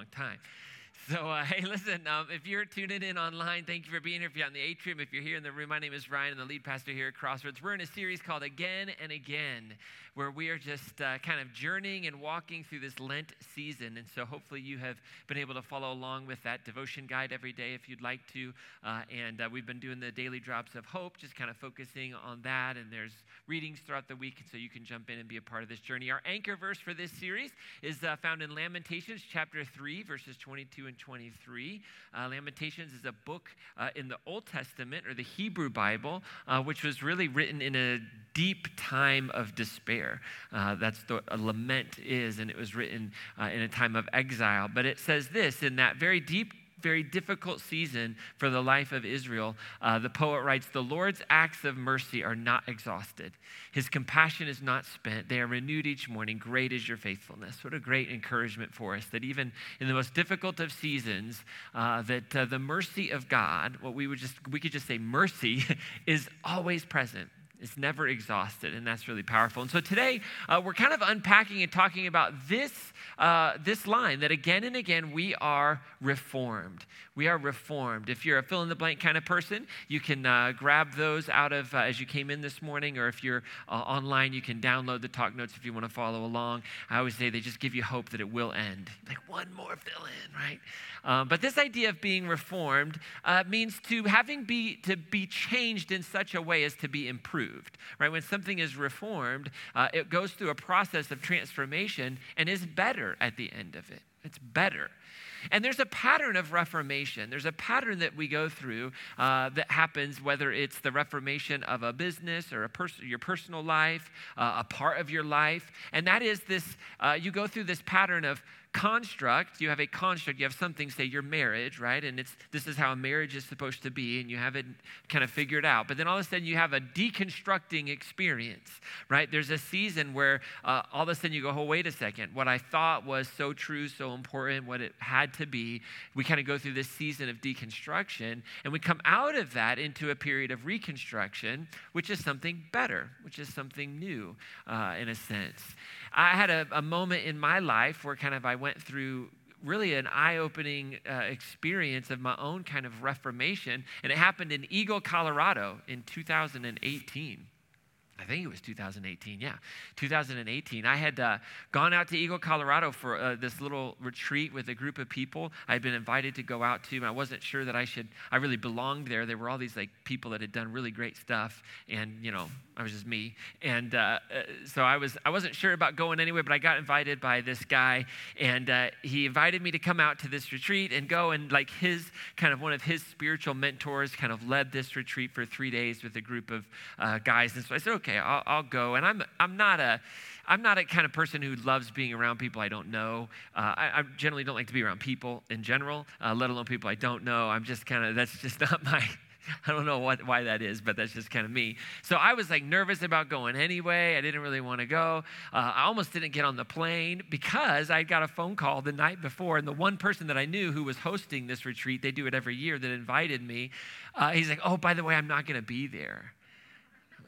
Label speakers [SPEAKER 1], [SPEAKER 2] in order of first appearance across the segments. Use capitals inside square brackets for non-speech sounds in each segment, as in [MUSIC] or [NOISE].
[SPEAKER 1] long time. So, uh, [LAUGHS] hey, listen, um, if you're tuning in online, thank you for being here. If you're on the atrium, if you're here in the room, my name is Ryan, I'm the lead pastor here at Crossroads. We're in a series called Again and Again, where we are just uh, kind of journeying and walking through this Lent season. And so, hopefully, you have been able to follow along with that devotion guide every day if you'd like to. Uh, and uh, we've been doing the daily drops of hope, just kind of focusing on that. And there's readings throughout the week, so you can jump in and be a part of this journey. Our anchor verse for this series is uh, found in Lamentations chapter 3, verses 22 and 23. Uh, Lamentations is a book uh, in the Old Testament or the Hebrew Bible, uh, which was really written in a deep time of despair. Uh, that's what a lament is, and it was written uh, in a time of exile. But it says this in that very deep very difficult season for the life of Israel, uh, the poet writes The Lord's acts of mercy are not exhausted. His compassion is not spent. They are renewed each morning. Great is your faithfulness. What a great encouragement for us that even in the most difficult of seasons, uh, that uh, the mercy of God, what we would just, we could just say mercy, [LAUGHS] is always present. It's never exhausted, and that's really powerful. And so today, uh, we're kind of unpacking and talking about this, uh, this line that again and again we are reformed. We are reformed. If you're a fill in the blank kind of person, you can uh, grab those out of uh, as you came in this morning, or if you're uh, online, you can download the talk notes if you want to follow along. I always say they just give you hope that it will end. Like one more fill in, right? Um, but this idea of being reformed uh, means to having be to be changed in such a way as to be improved. Right? When something is reformed, uh, it goes through a process of transformation and is better at the end of it. It's better. And there's a pattern of reformation. There's a pattern that we go through uh, that happens whether it's the reformation of a business or a pers- your personal life, uh, a part of your life. And that is this uh, you go through this pattern of construct you have a construct you have something say your marriage right? And it's this is how a marriage is supposed to be and you have it kind of figured out. But then all of a sudden you have a deconstructing experience right? There's a season where uh, all of a sudden you go oh wait a second. What i thought was so true so important what it had to be we kind of go through this season of deconstruction and we come out of that into a period of reconstruction which is something better which is something new uh, in a sense. I had a, a moment in my life where kind of i went through really an eye opening uh, experience of my own kind of reformation. And it happened in Eagle, Colorado in 2018. I think it was 2018, yeah. 2018. I had uh, gone out to Eagle, Colorado for uh, this little retreat with a group of people I had been invited to go out to. And I wasn't sure that I should, I really belonged there. There were all these like people that had done really great stuff. And, you know, I was just me. And uh, uh so I, was, I wasn't sure about going anywhere, but I got invited by this guy. And uh, he invited me to come out to this retreat and go. And like his, kind of one of his spiritual mentors kind of led this retreat for three days with a group of uh, guys. And so I said, okay, I'll, I'll go. And I'm, I'm not a, I'm not a kind of person who loves being around people I don't know. Uh, I, I, generally don't like to be around people in general, uh, let alone people I don't know. I'm just kind of, that's just [LAUGHS] not my, [LAUGHS] I don't know what, why that is, but that's just kind of me. So I was like nervous about going anyway. I didn't really want to go. Uh, I almost didn't get on the plane because I got a phone call the night before, and the one person that I knew who was hosting this retreat, they do it every year, that invited me, uh, he's like, oh, by the way, I'm not going to be there.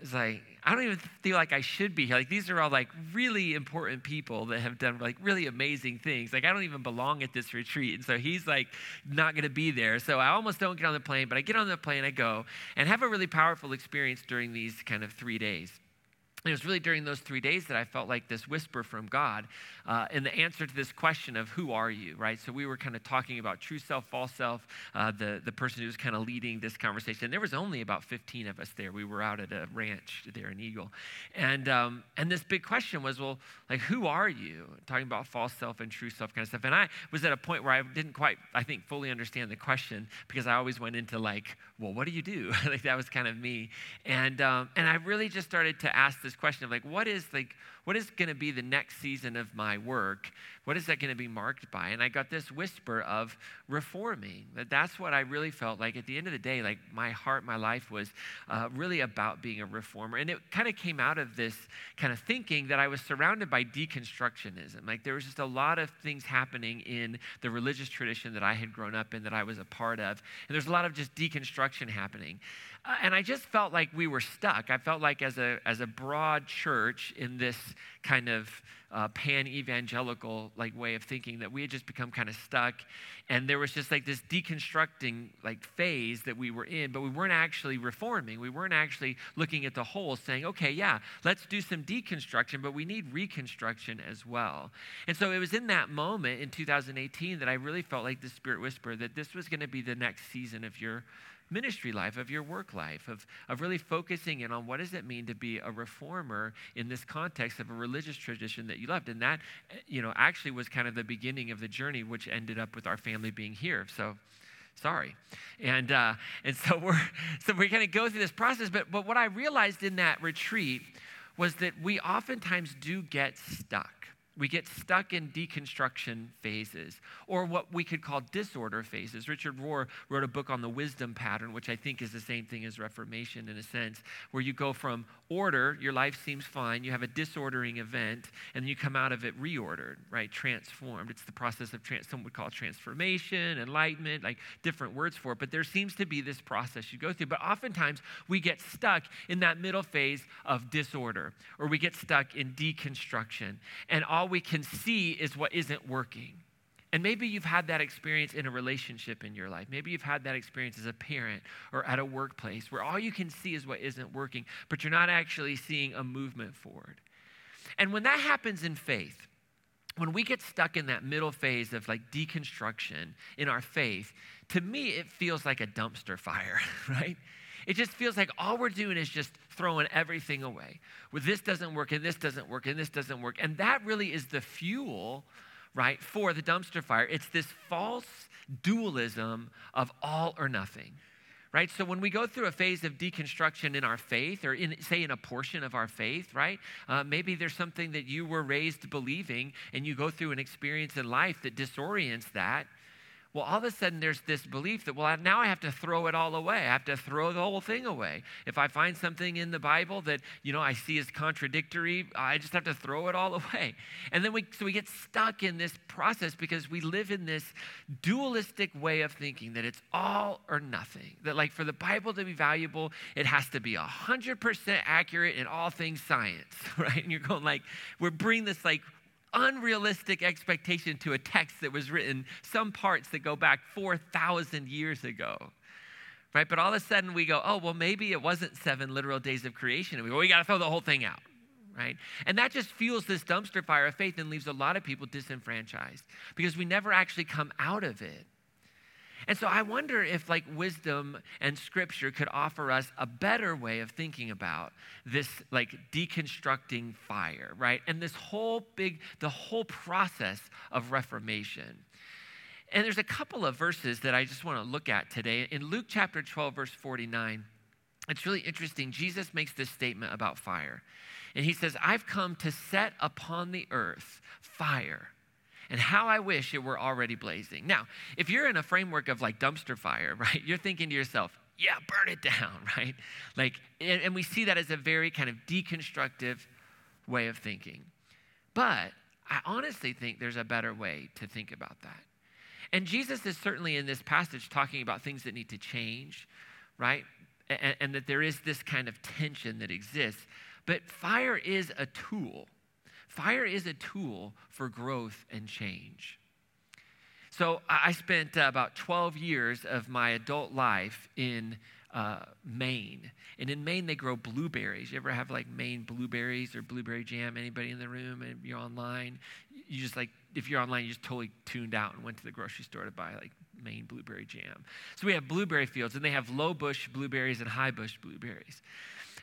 [SPEAKER 1] It's like, I don't even feel like I should be here. Like, these are all like really important people that have done like really amazing things. Like, I don't even belong at this retreat. And so he's like not going to be there. So I almost don't get on the plane, but I get on the plane, I go, and have a really powerful experience during these kind of three days it was really during those three days that I felt like this whisper from God uh, in the answer to this question of who are you, right? So we were kind of talking about true self, false self, uh, the, the person who was kind of leading this conversation. And There was only about 15 of us there. We were out at a ranch there in Eagle. And, um, and this big question was, well, like, who are you? Talking about false self and true self kind of stuff. And I was at a point where I didn't quite, I think, fully understand the question because I always went into like, well, what do you do? [LAUGHS] like that was kind of me. And, um, and I really just started to ask this this question of like, what is like, what is going to be the next season of my work? What is that going to be marked by? And I got this whisper of reforming. That that's what I really felt like. At the end of the day, like my heart, my life was uh, really about being a reformer, and it kind of came out of this kind of thinking that I was surrounded by deconstructionism. Like there was just a lot of things happening in the religious tradition that I had grown up in, that I was a part of, and there's a lot of just deconstruction happening. Uh, and I just felt like we were stuck. I felt like as a, as a broad church in this kind of uh, pan evangelical like way of thinking that we had just become kind of stuck, and there was just like this deconstructing like phase that we were in, but we weren't actually reforming. We weren't actually looking at the whole, saying, okay, yeah, let's do some deconstruction, but we need reconstruction as well. And so it was in that moment in 2018 that I really felt like the Spirit whispered that this was going to be the next season of your ministry life, of your work life, of, of really focusing in on what does it mean to be a reformer in this context of a religious tradition that you loved. And that, you know, actually was kind of the beginning of the journey, which ended up with our family being here. So sorry and uh, and [LAUGHS] so we're so we're going to go through this process but but what i realized in that retreat was that we oftentimes do get stuck we get stuck in deconstruction phases, or what we could call disorder phases. Richard Rohr wrote a book on the wisdom pattern, which I think is the same thing as Reformation in a sense, where you go from order, your life seems fine, you have a disordering event, and you come out of it reordered, right? Transformed. It's the process of, trans- some would call transformation, enlightenment, like different words for it, but there seems to be this process you go through. But oftentimes we get stuck in that middle phase of disorder, or we get stuck in deconstruction. And all all we can see is what isn't working. And maybe you've had that experience in a relationship in your life. Maybe you've had that experience as a parent or at a workplace where all you can see is what isn't working, but you're not actually seeing a movement forward. And when that happens in faith, when we get stuck in that middle phase of like deconstruction in our faith, to me, it feels like a dumpster fire, [LAUGHS] right? It just feels like all we're doing is just throwing everything away. Well, this doesn't work, and this doesn't work, and this doesn't work. And that really is the fuel, right, for the dumpster fire. It's this false dualism of all or nothing. Right? So when we go through a phase of deconstruction in our faith, or in, say in a portion of our faith, right? Uh, maybe there's something that you were raised believing, and you go through an experience in life that disorients that well, all of a sudden there's this belief that, well, now I have to throw it all away. I have to throw the whole thing away. If I find something in the Bible that, you know, I see as contradictory, I just have to throw it all [LAUGHS] away. And then we, so we get stuck in this process because we live in this dualistic way of thinking that it's all or nothing. That, like, for the Bible to be valuable, it has to be 100% accurate in all things science, [LAUGHS] right? And you're going, like, we're bringing this, like, unrealistic expectation to a text that was written some parts that go back 4,000 years ago. Right? But all of a sudden we go, oh, well, maybe it wasn't seven literal days of creation. And we go, well, we got to throw the whole thing out. Right? And that just fuels this dumpster fire of faith and leaves a lot of people disenfranchised because we never actually come out of it. And so I wonder if, like, wisdom and scripture could offer us a better way of thinking about this, like, deconstructing fire, right? And this whole big, the whole process of reformation. And there's a couple of verses that I just want to look at today. In Luke chapter 12, verse 49, it's really interesting. Jesus makes this statement about fire. And he says, I've come to set upon the earth fire and how I wish it were already blazing. Now, if you're in a framework of like dumpster fire, [LAUGHS] right, you're thinking to yourself, yeah, burn it down, [LAUGHS] right? Like, and, and we see that as a very kind of deconstructive way of thinking. But I honestly think there's a better way to think about that. And Jesus is certainly in this passage talking about things that need to change, right? And, and, that there is this kind of tension that exists. But fire is a tool, Fire is a tool for growth and change. So I spent uh, about 12 years of my adult life in uh, Maine. And in Maine, they grow blueberries. You ever have like Maine blueberries or blueberry jam? Anybody in the room? And you're online. You just like, if you're online, you just totally tuned out and went to the grocery store to buy like Maine blueberry jam. So we have blueberry fields, and they have low bush blueberries and high bush blueberries.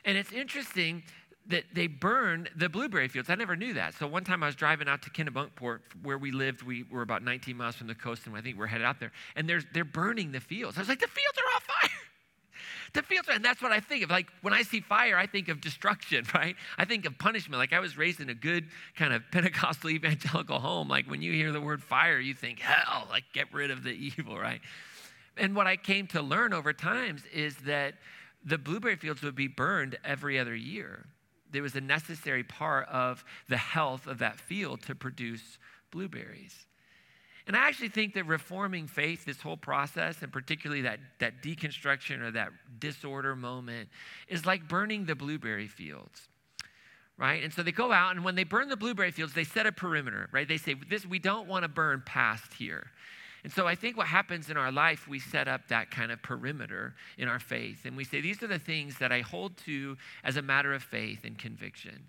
[SPEAKER 1] And it's interesting that they burn the blueberry fields. I never knew that. So one time I was driving out to Kennebunkport, where we lived. We were about 19 miles from the coast, and I think we're headed out there. And there's, they're burning the fields. I was like, the fields are on fire. [LAUGHS] the fields are, and that's what I think of. Like when I see fire, I think of destruction, [LAUGHS] right? I think of punishment. Like I was raised in a good kind of Pentecostal [LAUGHS] evangelical home. Like when you hear the word fire, you think hell. Like get rid of the evil, right? And what I came to learn over times is that the blueberry fields would be burned every other year there was a necessary part of the health of that field to produce blueberries. And I actually think that reforming faith, this whole process, and particularly that, that deconstruction or that disorder moment, is like burning the blueberry fields, right? And so they go out, and when they burn the blueberry fields, they set a perimeter, right? They say, this, we don't want to burn past here. And so I think what happens in our life, we set up that kind of perimeter in our faith. And we say, these are the things that I hold to as a matter of faith and conviction,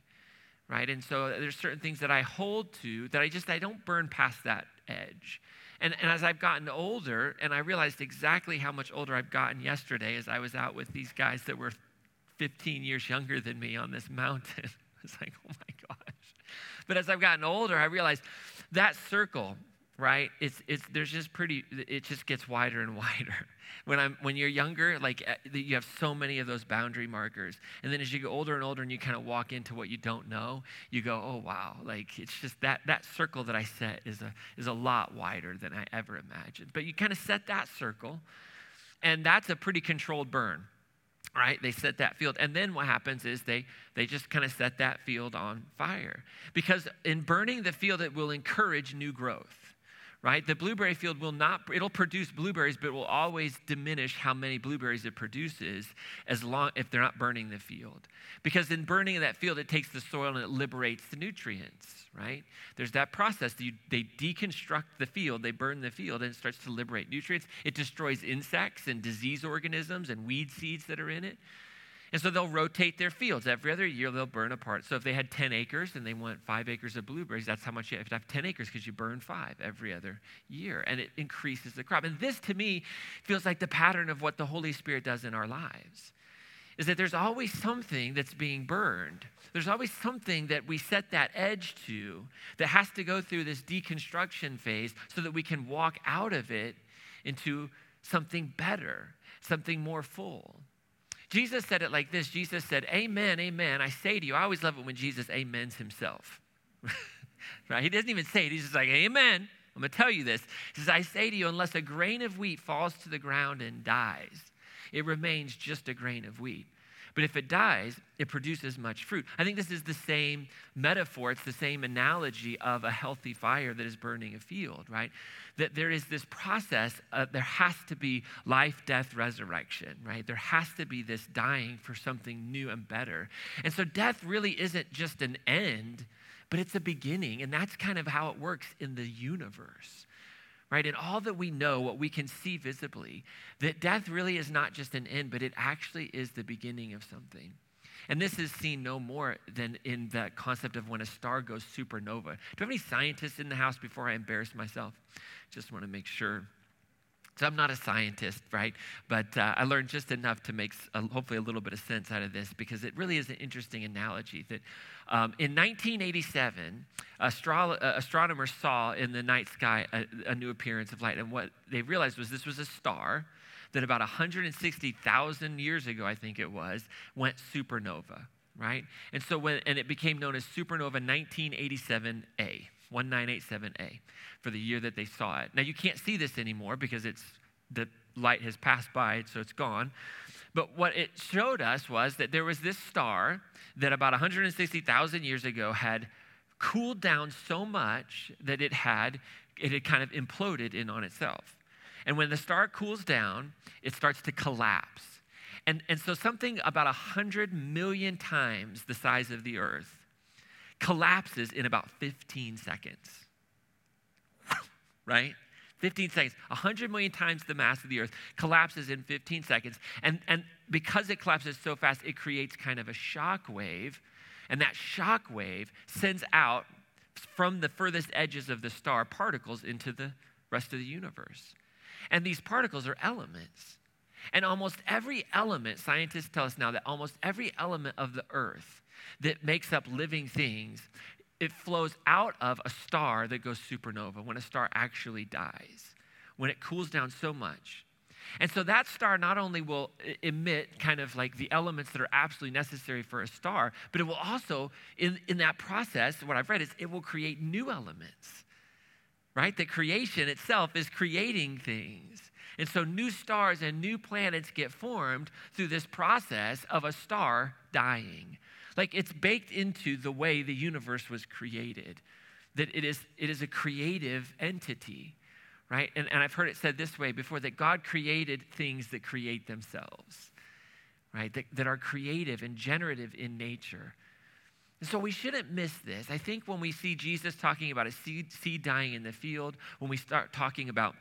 [SPEAKER 1] right? And so there's certain things that I hold to that I just, I don't burn past that edge. And, and as I've gotten older, and I realized exactly how much older I've gotten yesterday as I was out with these guys that were 15 years younger than me on this mountain. [LAUGHS] it's like, oh my gosh. But as I've gotten older, I realized that circle, right? It's, it's, there's just pretty, it just gets wider and [LAUGHS] wider. When, I'm, when you're younger, like eh, you have so many of those boundary markers. And then as you get older and older and you kind of walk into what you don't know, you go, oh, wow. Like it's just that, that circle that I set is a, is a lot wider than I ever imagined. But you kind of set that circle, and that's a pretty controlled burn right they set that field and then what happens is they they just kind of set that field on fire because in burning the field it will encourage new growth right? The blueberry field will not, it'll produce blueberries, but it will always diminish how many blueberries it produces as long, if they're not burning the field. Because in burning that field, it takes the soil and it liberates the nutrients, right? There's that process. You, they deconstruct the field, they burn the field, and it starts to liberate nutrients. It destroys insects and disease organisms and weed seeds that are in it. And so they'll rotate their fields. Every other year, they'll burn apart. So if they had 10 acres and they want five acres of blueberries, that's how much you have to have 10 acres because you burn five every other year. And it increases the crop. And this, to me, feels like the pattern of what the Holy Spirit does in our lives is that there's always something that's being burned. There's always something that we set that edge to that has to go through this deconstruction phase so that we can walk out of it into something better, something more full. Jesus said it like this Jesus said, Amen, amen. I say to you, I always love it when Jesus amens himself. [LAUGHS] right? He doesn't even say it, he's just like, Amen. I'm going to tell you this. He says, I say to you, unless a grain of wheat falls to the ground and dies, it remains just a grain of wheat. But if it dies, it produces much fruit. I think this is the same metaphor, it's the same analogy of a healthy fire that is burning a field, right? That there is this process, uh, there has to be life, death, resurrection, right? There has to be this dying for something new and better. And so death really isn't just an end, but it's a beginning. And that's kind of how it works in the universe right? And all that we know, what we can see visibly, that death really is not just an end, but it actually is the beginning of something. And this is seen no more than in the concept of when a star goes supernova. Do you have any scientists in the house before I embarrass myself? Just want to make sure. So I'm not a scientist, right? But uh, I learned just enough to make hopefully a little bit of sense out of this because it really is an interesting analogy that um, in 1987, astro- uh, astronomers saw in the night sky a, a new appearance of light. And what they realized was this was a star that about 160,000 years ago, I think it was, went supernova, right? And so when, and it became known as supernova 1987A, 1987A, for the year that they saw it. Now you can't see this anymore because it's the light has passed by, so it's gone. But what it showed us was that there was this star that about 160,000 years ago had cooled down so much that it had it had kind of imploded in on itself. And when the star cools down, it starts to collapse. And, and so something about 100 million times the size of the earth collapses in about 15 seconds. [LAUGHS] right? 15 seconds, 100 million times the mass of the earth collapses in 15 seconds. And, and because it collapses so fast, it creates kind of a shock wave. And that shock wave sends out from the furthest edges of the star particles into the rest of the universe. And these particles are elements. And almost every element, scientists tell us now that almost every element of the earth that makes up living things it flows out of a star that goes supernova when a star actually dies, when it cools down so much. And so that star not only will emit kind of like the elements that are absolutely necessary for a star, but it will also, in, in that process, what I've read is it will create new elements, right? That creation itself is creating things. And so new stars and new planets get formed through this process of a star dying. Like it's baked into the way the universe was created, that it is, it is a creative entity, right? And, and I've heard it said this way before that God created things that create themselves, right? That, that are creative and generative in nature. so we shouldn't miss this. I think when we see Jesus talking about a seed, seed dying in the field, when we start talking about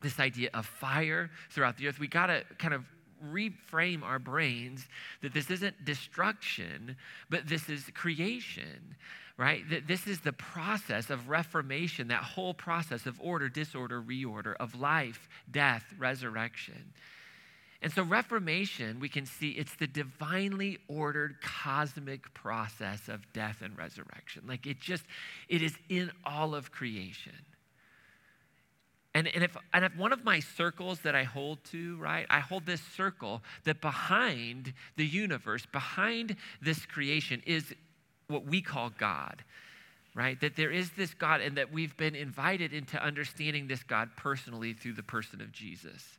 [SPEAKER 1] this idea of fire throughout the earth, we got to kind of reframe our brains that this isn't destruction, but this is creation, right? That this is the process of reformation, that whole process of order, disorder, reorder, of life, death, resurrection. And so, Reformation, we can see it's the divinely ordered cosmic process of death and resurrection. Like it just, it is in all of creation. And, and, if, and if one of my circles that I hold to, right, I hold this circle that behind the universe, behind this creation, is what we call God, right? That there is this God and that we've been invited into understanding this God personally through the person of Jesus.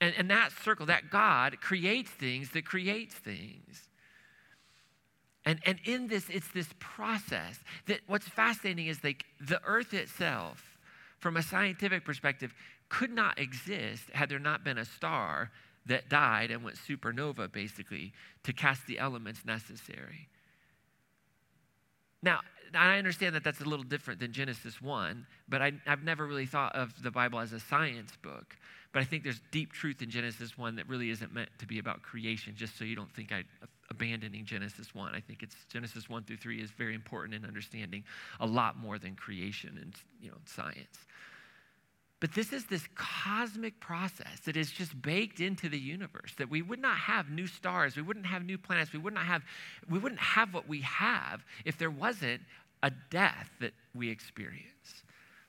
[SPEAKER 1] And, and that circle, that God creates things that creates things. And, and in this, it's this process that what's fascinating is like the earth itself, from a scientific perspective, could not exist had there not been a star that died and went supernova, basically, to cast the elements necessary. Now, I understand that that's a little different than Genesis 1, but I, have never really thought of the Bible as a science book. But I think there's deep truth in Genesis 1 that really isn't meant to be about creation, just so you don't think I'm abandoning Genesis 1. I think it's Genesis 1 through 3 is very important in understanding a lot more than creation and you know, science. But this is this cosmic process that is just baked into the universe that we would not have new stars, we wouldn't have new planets, we would not have we wouldn't have what we have if there wasn't a death that we experience.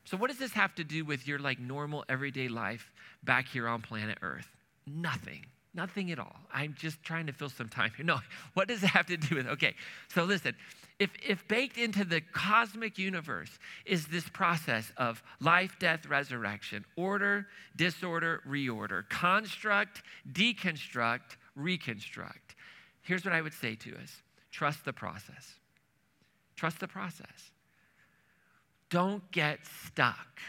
[SPEAKER 1] So what does this have to do with your like normal everyday life back here on planet Earth? Nothing. Nothing at all. I'm just trying to fill some time here. No, [LAUGHS] what does it have to do with? Okay, so listen, if, if baked into the cosmic universe is this process of life, death, resurrection, order, disorder, reorder, construct, deconstruct, reconstruct, here's what I would say to us trust the process. Trust the process. Don't get stuck.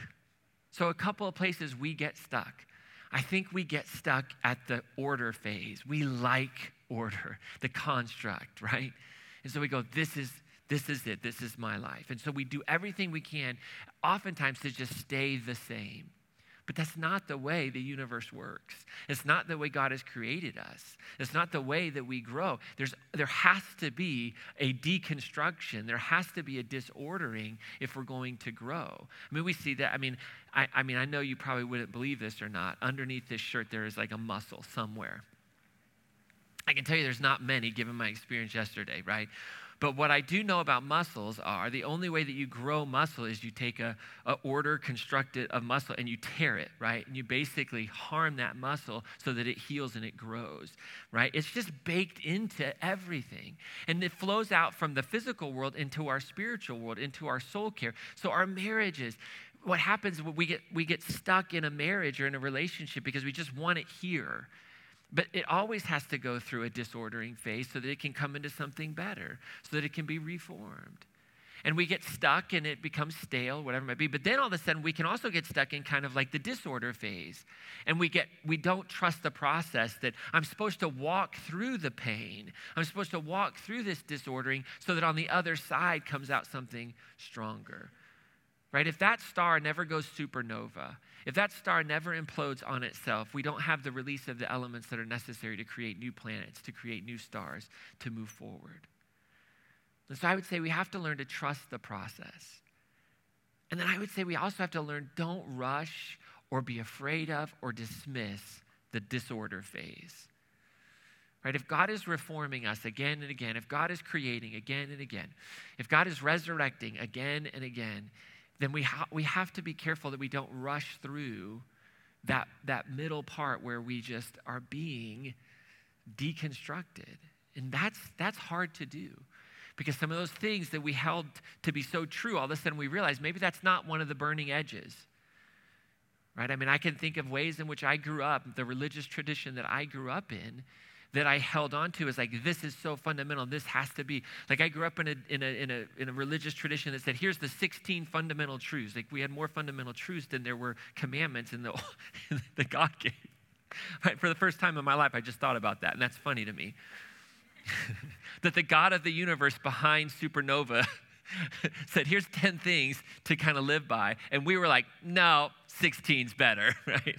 [SPEAKER 1] So, a couple of places we get stuck. I think we get stuck at the order phase. We like order, the construct, right? And so we go, this is this is it. This is my life. And so we do everything we can, oftentimes to just stay the same. But that's not the way the universe works. It's not the way God has created us. It's not the way that we grow. There's, there has to be a deconstruction. There has to be a disordering if we're going to grow. I mean, we see that. I mean, I, I mean, I know you probably wouldn't believe this or not. Underneath this shirt, there is like a muscle somewhere. I can tell you there's not many given my experience yesterday, right? But what I do know about muscles are the only way that you grow muscle is you take a, a, order constructed of muscle and you tear it, right? And you basically harm that muscle so that it heals and it grows, right? It's just baked into everything. And it flows out from the physical world into our spiritual world, into our soul care. So our marriages, what happens when we get we get stuck in a marriage or in a relationship because we just want it here but it always has to go through a disordering phase so that it can come into something better, so that it can be reformed. And we get stuck and it becomes stale, whatever it might be. But then all of a sudden we can also get stuck in kind of like the disorder phase. And we get we don't trust the process that I'm supposed to walk through the pain. I'm supposed to walk through this disordering so that on the other side comes out something stronger. Right? If that star never goes supernova, if that star never implodes on itself, we don't have the release of the elements that are necessary to create new planets, to create new stars, to move forward. And so I would say we have to learn to trust the process. And then I would say we also have to learn don't rush or be afraid of or dismiss the disorder phase. Right? If God is reforming us again and again, if God is creating again and again, if God is resurrecting again and again, then we, ha- we have to be careful that we don't rush through that, that middle part where we just are being deconstructed. And that's, that's hard to do because some of those things that we held to be so true, all of a sudden we realize maybe that's not one of the burning edges. Right? I mean, I can think of ways in which I grew up, the religious tradition that I grew up in, that I held on to is like, this is so fundamental. This has to be. Like, I grew up in a, in a, in a, in a religious tradition that said, here's the 16 fundamental truths. Like, we had more fundamental truths than there were commandments in the, [LAUGHS] that God gave. Right? For the first time in my life, I just thought about that, and that's funny to me. [LAUGHS] that the God of the universe behind supernova [LAUGHS] said, here's 10 things to kind of live by. And we were like, no, 16's better, right?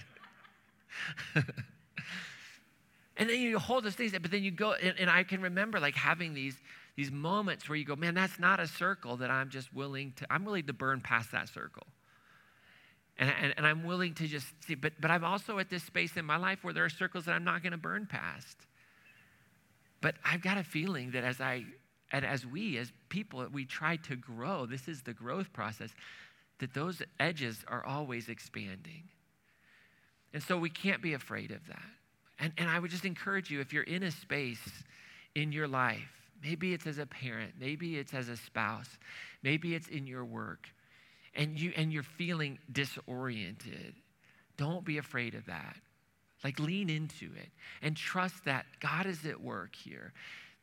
[SPEAKER 1] And then you hold those things, but then you go, and, and, I can remember like having these, these moments where you go, man, that's not a circle that I'm just willing to, I'm willing to burn past that circle. And, and, and I'm willing to just see, but, but I'm also at this space in my life where there are circles that I'm not going to burn past. But I've got a feeling that as I, and as we, as people, we try to grow, this is the growth process, that those edges are always expanding. And so we can't be afraid of that. And, and I would just encourage you if you're in a space in your life, maybe it's as a parent, maybe it's as a spouse, maybe it's in your work, and, you, and you're feeling disoriented, don't be afraid of that. Like lean into it and trust that God is at work here.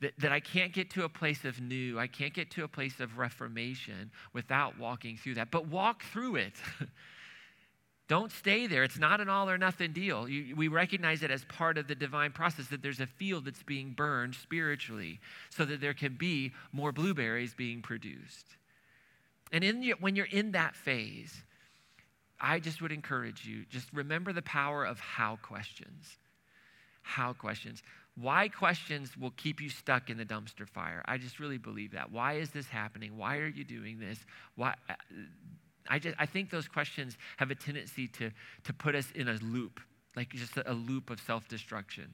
[SPEAKER 1] That, that I can't get to a place of new, I can't get to a place of reformation without walking through that. But walk through it. [LAUGHS] Don't stay there. It's not an all or nothing deal. You, we recognize it as part of the divine process that there's a field that's being burned spiritually so that there can be more blueberries being produced. And in when you're in that phase, I just would encourage you just remember the power of how questions. How questions. Why questions will keep you stuck in the dumpster fire. I just really believe that. Why is this happening? Why are you doing this? Why? I, just, I think those questions have a tendency to, to put us in a loop, like just a, loop of self destruction.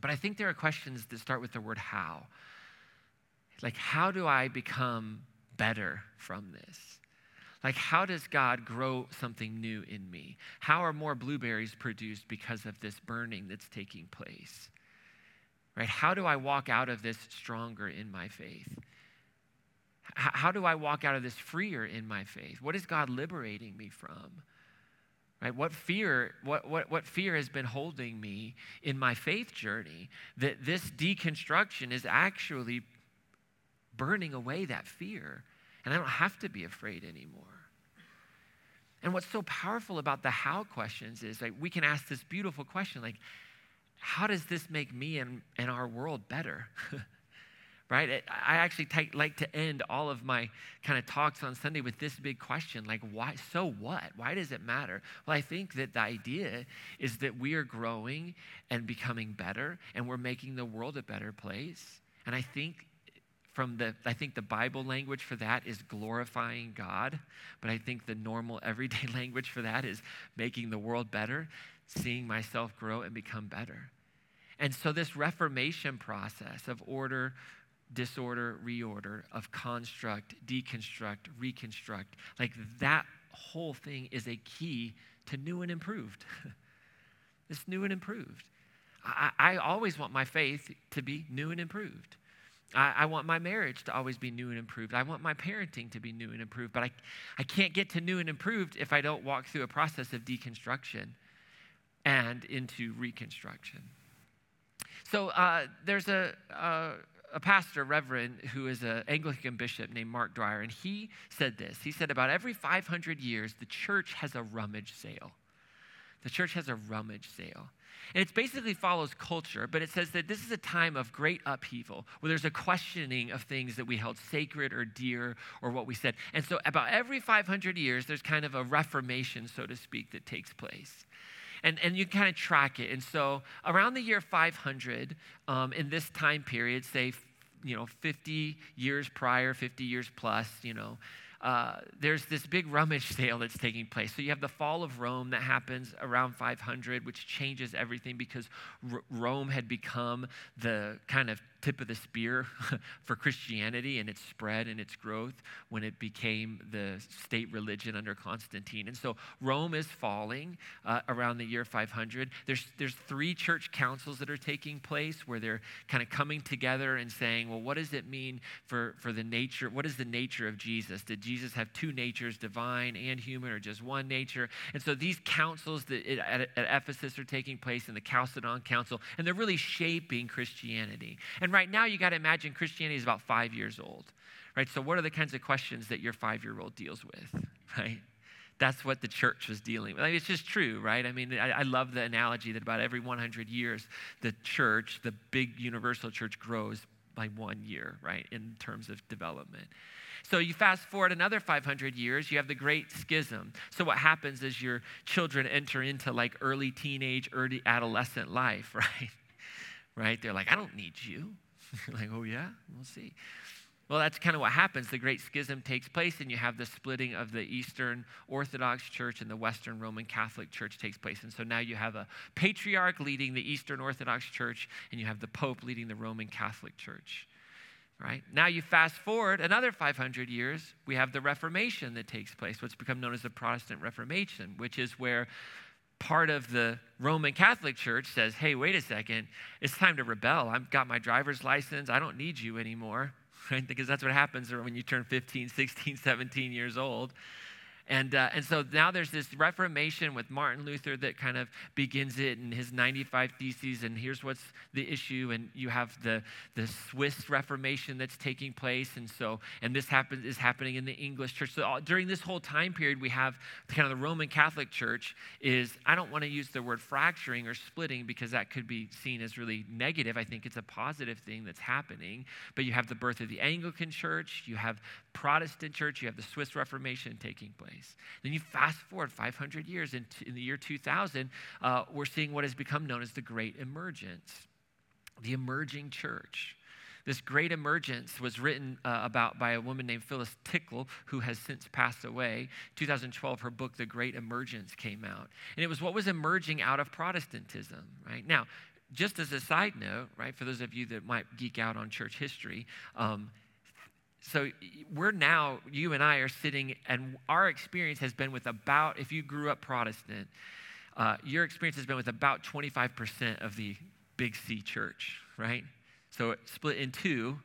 [SPEAKER 1] But I think there are questions that start with the word how. Like, how do I become better from this? Like, how does God grow something new in me? How are more blueberries produced because of this burning that's taking place? Right? How do I walk out of this stronger in my faith? How do I walk out of this freer in my faith? What is God liberating me from? Right? What fear, what, what, what fear has been holding me in my faith journey that this deconstruction is actually burning away that fear and I don't have to be afraid anymore. And what's so powerful about the how questions is like we can ask this beautiful question like, how does this make me and, and our world better? [LAUGHS] right? I actually take, like to end all of my kind of talks on Sunday with this big question like, why? So what? Why does it matter? Well, I think that the idea is that we are growing and becoming better, and we're making the world a better place. And I think from the, I think the Bible language for that is glorifying God, but I think the normal [LAUGHS] everyday language for that is making the world better, seeing myself grow and become better. And so, this reformation process of order, disorder, reorder, of construct, deconstruct, reconstruct, like that whole thing is a key to new and improved. [LAUGHS] it's new and improved. I, I always want my faith to be new and improved. I, I, want my marriage to always be new and improved. I want my parenting to be new and improved. But I, I can't get to new and improved if I don't walk through a process of deconstruction and into reconstruction. So uh, there's a, a, a pastor, reverend, who is an Anglican bishop named Mark Dyer, and he said this. He said, About every 500 years, the church has a rummage sale. The church has a rummage sale. And it basically follows culture, but it says that this is a time of great upheaval where there's a questioning of things that we held sacred or dear or what we said. And so, about every 500 years, there's kind of a reformation, so to speak, that takes place. And, and you kind of track it. And so, around the year 500, um, in this time period, say, you know, 50 years prior, 50 years plus, you know, uh, there's this big rummage [LAUGHS] sale that's taking place. So you have the fall of Rome that happens around 500, which changes everything because R- Rome had become the kind of tip of the spear [LAUGHS] for Christianity and its spread and its growth when it became the state religion under Constantine. And so Rome is falling uh, around the year 500. There's, there's three church councils that are taking place where they're kind of coming together and saying, well, what does it mean for, for the nature? What is the nature of Jesus? Did Jesus have two natures, divine and human, or just one nature? And so these councils that it, at, at Ephesus are taking place in the Chalcedon Council, and they're really shaping Christianity. And and right now, you got to imagine Christianity is about five years old, right? So, what are the kinds of questions that your five year old deals with, [LAUGHS] right? that's what the church was dealing with. I mean, it's just true, right? I mean, I, I, love the analogy that about every 100 years, the church, the big universal church, grows by one year, right, in terms of development. So you fast forward another 500 years, you have the Great Schism. So what happens is your children enter into like early teenage, early adolescent life, [LAUGHS] right? Right? They're like, I don't need you. [LAUGHS] like, oh yeah, we'll see. Well, that's kind of what happens. The Great Schism takes place, and you have the splitting of the Eastern Orthodox Church and the Western Roman Catholic Church takes place. And so now you have a patriarch leading the Eastern Orthodox Church, and you have the Pope leading the Roman Catholic Church. Right? Now you fast forward another 500 years, we have the Reformation that takes place, what's become known as the Protestant Reformation, which is where part of the Roman Catholic Church says, hey, wait a second, it's time to rebel. I've got my driver's license, I don't need you anymore. [LAUGHS] Right? Because that's what happens when you turn 15, 16, 17 years old. And, uh, and so now there's this Reformation with Martin Luther that kind of begins it in his 95 Theses, and here's what's the issue. And you have the, the Swiss Reformation that's taking place. And so, and this happens, is happening in the English church. So all, during this whole time period, we have kind of the Roman Catholic Church is, I don't want to use the word fracturing or splitting because that could be seen as really negative. I think it's a positive thing that's happening. But you have the birth of the Anglican Church, you have Protestant Church, you have the Swiss Reformation taking place. Then you fast forward 500 years, in, in the year 2000, uh, we're seeing what has become known as the Great Emergence, the emerging church. This great emergence was written uh, about by a woman named Phyllis Tickle, who has since passed away. 2012, her book, The Great Emergence, came out. And it was what was emerging out of Protestantism, right? Now, just as a side note, right, for those of you that might geek out on church history, um, so we're now, you and I are sitting, and our experience has been with about, if you grew up Protestant, uh, your experience has been with about 25% of the Big C church, right? So it split in two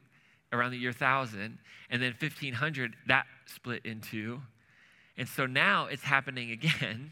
[SPEAKER 1] around the year 1000, and then 1500, that split in two. And so now it's happening [LAUGHS] again.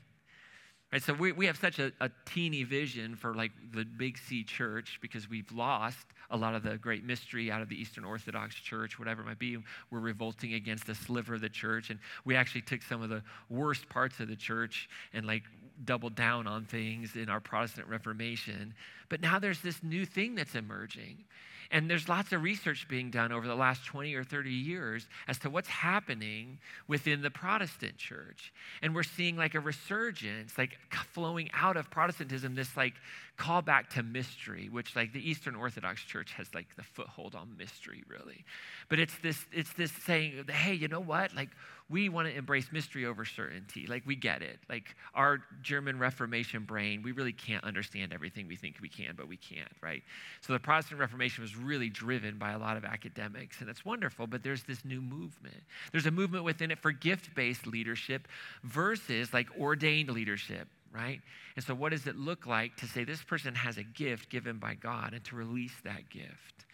[SPEAKER 1] Right, so we, we have such a, a teeny vision for like the big C church because we've lost a lot of the great mystery out of the Eastern Orthodox Church, whatever it might be. We're revolting against a sliver of the church. And we actually took some of the worst parts of the church and like doubled down on things in our Protestant Reformation. But now there's this new thing that's emerging. And there's lots of research being done over the last 20 or 30 years as to what's happening within the Protestant church. And we're seeing like a resurgence, like flowing out of Protestantism, this like call back to mystery, which like the Eastern Orthodox Church has like the foothold on mystery, really. But it's this, it's this saying, hey, you know what? Like we want to embrace mystery over certainty. Like we get it. Like our German Reformation brain, we really can't understand everything we think we can, but we can't, right? So the Protestant Reformation was really driven by a lot of academics, and it's wonderful, but there's this new movement. There's a movement within it for gift-based leadership versus like ordained leadership right? And so, what does it look like to say this person has a gift given by God and to release that gift?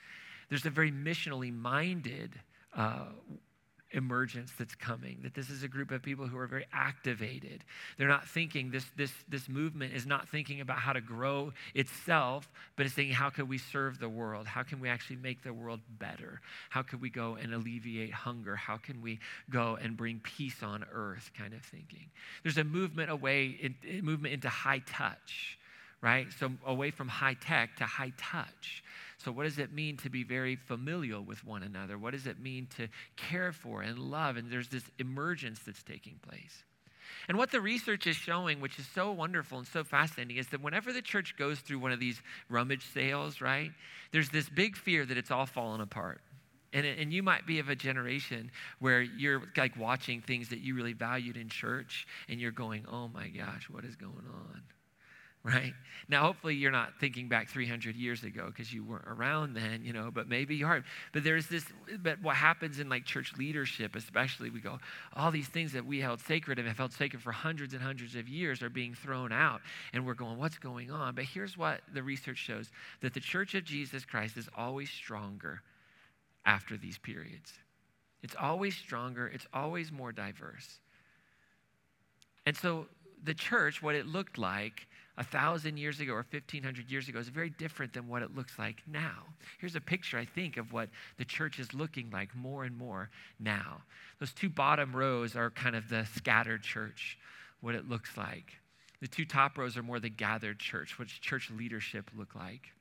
[SPEAKER 1] There's a very missionally minded uh, emergence that's coming that this is a group of people who are very activated. They're not thinking this this this movement is not thinking about how to grow itself but it's thinking how can we serve the world? How can we actually make the world better? How can we go and alleviate hunger? How can we go and bring peace on earth? Kind of thinking. There's a movement away movement into high touch right? So away from high tech to high touch so, what does it mean to be very familial with one another? What does it mean to care for and love? And there's this emergence that's taking place. And what the research is showing, which is so wonderful and so fascinating, is that whenever the church goes through one of these rummage sales, right, there's this big fear that it's all falling apart. And, and you might be of a generation where you're like watching things that you really valued in church and you're going, oh my gosh, what is going on? Right? Now, hopefully, you're not thinking back 300 years ago because you weren't around then, you know, but maybe you are. But there's this, but what happens in like church leadership, especially, we go, all these things that we held sacred and have held sacred for hundreds and hundreds of years are being thrown out. And we're going, what's going on? But here's what the research shows that the church of Jesus Christ is always stronger after these periods. It's always stronger, it's always more diverse. And so, the church, what it looked like, a thousand years ago or 1500 years ago is very different than what it looks like now. Here's a picture, I think, of what the church is looking like more and more now. Those two bottom rows are kind of the scattered church, what it looks like. The two top rows are more the gathered church, what church leadership look like.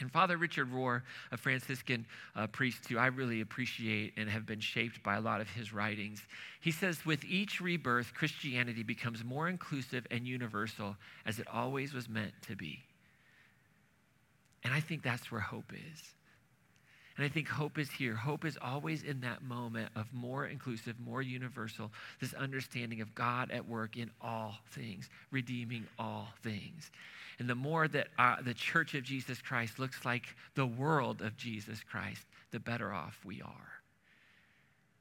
[SPEAKER 1] And Father Richard Rohr, a Franciscan uh, priest who I really appreciate and have been shaped by a lot of his writings, he says, with each rebirth, Christianity becomes more inclusive and universal as it always was meant to be. And I think that's where hope is. And I think hope is here. Hope is always in that moment of more inclusive, more universal, this understanding of God at work in all things, redeeming all things. And the more that uh, the church of Jesus Christ looks like the world of Jesus Christ, the better off we are.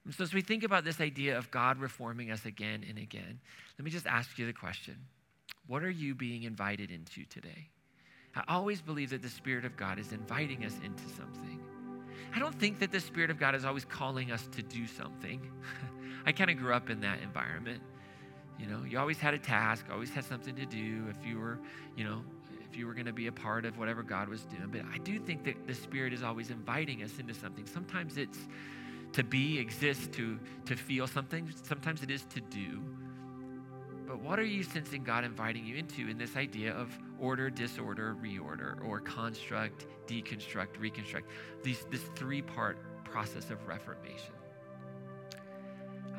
[SPEAKER 1] And so, as we think about this idea of God reforming us again and again, let me just ask you the question What are you being invited into today? I always believe that the Spirit of God is inviting us into something. I don't think that the Spirit of God is always calling us to do something. [LAUGHS] I kind of grew up in that environment. You know, you always had a task, always had something to do if you were, you know, if you were going to be a part of whatever God was doing. But I do think that the Spirit is always inviting us into something. Sometimes it's to be, exist, to, to feel something. Sometimes it is to do. But what are you sensing God inviting you into in this idea of order, disorder, reorder, or construct, deconstruct, reconstruct? These, this three part process of reformation.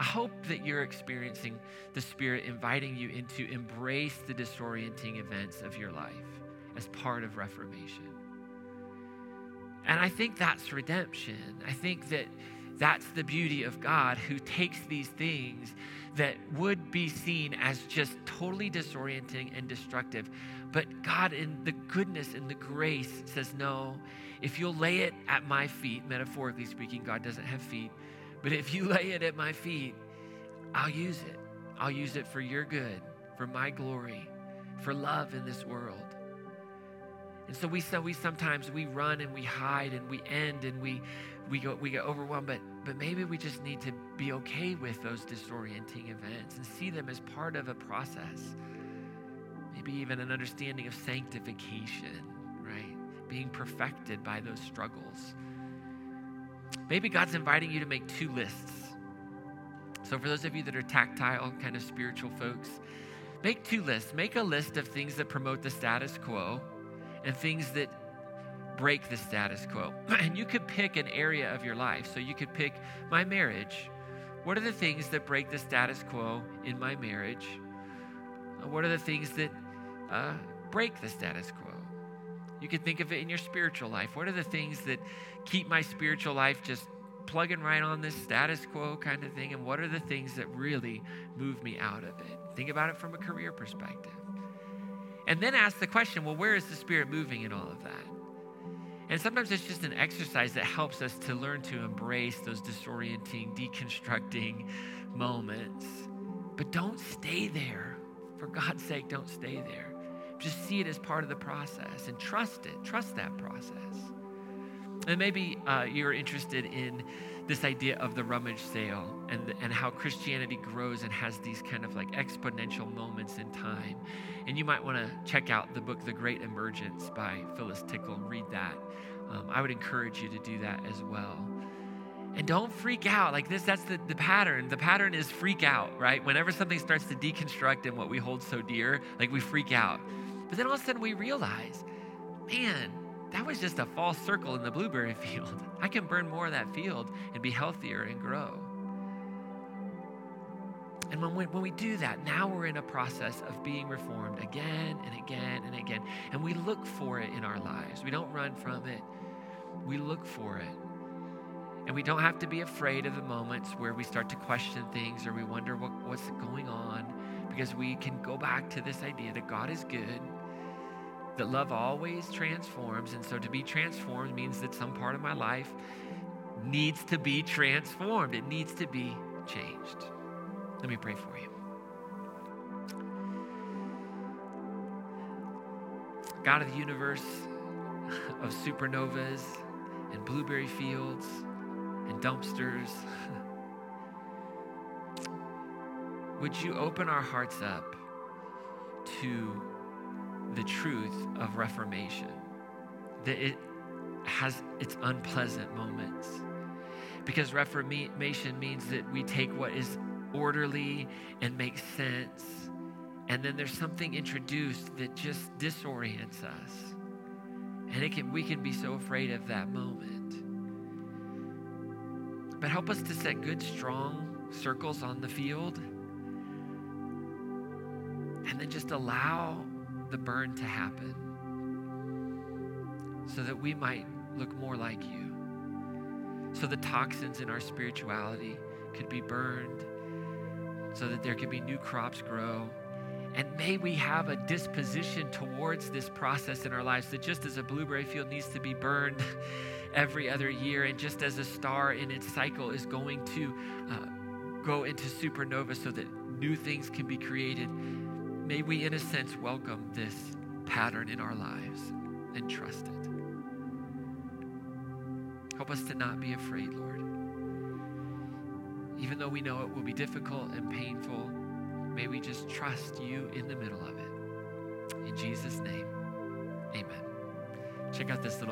[SPEAKER 1] I hope that you're experiencing the Spirit inviting you into embrace the disorienting events of your life as part of Reformation. And I think that's redemption. I think that that's the beauty of God who takes these things that would be seen as just totally disorienting and destructive. But God, in the goodness and the grace, says, No, if you'll lay it at my feet, metaphorically speaking, God doesn't have feet, but if you [LAUGHS] lay it at my feet, I'll use it. I'll use it for your good, for my glory, for love in this world. And so we so we sometimes we run and we hide and we end and we we go we get overwhelmed, but but maybe we just need to be okay with those disorienting events and see them as part of a process. Maybe even an understanding of sanctification, right? Being perfected by those struggles. Maybe God's inviting you to make two lists. So, for those of you that are tactile, kind of spiritual folks, make two lists. Make a list of things that promote the status quo and things that break the status quo. [CLEARS THROAT] And you could pick an area of your life. So, you could pick my marriage. What are the things that break the status quo in my marriage? Uh, what are the things that uh, break the status quo? You could think of it in your spiritual life. What are the things that keep my spiritual life just plugging right on this status quo kind of thing? And what are the things that really move me out of it? Think about it from a career perspective. And then ask the question well, where is the Spirit moving in all of that? And sometimes it's just an exercise that helps us to learn to embrace those disorienting, deconstructing moments. But don't stay there. For God's sake, don't stay there. Just see it as part of the process and trust it. Trust that process. And maybe uh, you're interested in this idea of the rummage sale and, and how Christianity grows and has these kind of like exponential moments in time. And you might want to check out the book, The Great Emergence by Phyllis Tickle, and read that. Um, I would encourage you to do that as well. And don't freak out. Like this, that's the, the pattern. The pattern is freak out, right? Whenever something starts to deconstruct and what we hold so dear, like we freak out. But then all of a sudden we realize, man, that was just a false circle in the blueberry [LAUGHS] field. I can burn more of that field and be healthier and grow. And when we, when we do that, now we're in a process of being reformed again and again and again. And we look for it in our lives. We don't run from it, we look for it. And we don't have to be afraid of the moments where we start to question things or we wonder what, what's going on because we can go back to this idea that God is good that love always transforms. And so to be transformed means that some part of my life needs to be transformed, it needs to be changed. Let me pray for you. God of the universe, of supernovas and blueberry fields and dumpsters, [LAUGHS] would you open our hearts up to the truth of Reformation, that it has its unpleasant moments. Because Reformation means that we take what is orderly and makes sense, and then there's something introduced that just disorients us. And it can, we can be so afraid of that moment. But help us to set good, strong circles on the field. And then just allow the burn to happen so that we might look more like you. So the toxins in our spirituality could be burned, so that there can be new crops grow. And may we have a disposition towards this process in our lives that just as a blueberry field needs to be burned [LAUGHS] every other year, and just as a star in its cycle is going to uh, go into supernova so that new things can be created, may we, in a sense, welcome this pattern in our lives and trust it. Help us to not be afraid, Lord. Even though we know it will be difficult and painful, may we just trust you in the middle of it. In Jesus' name, amen. Check out this little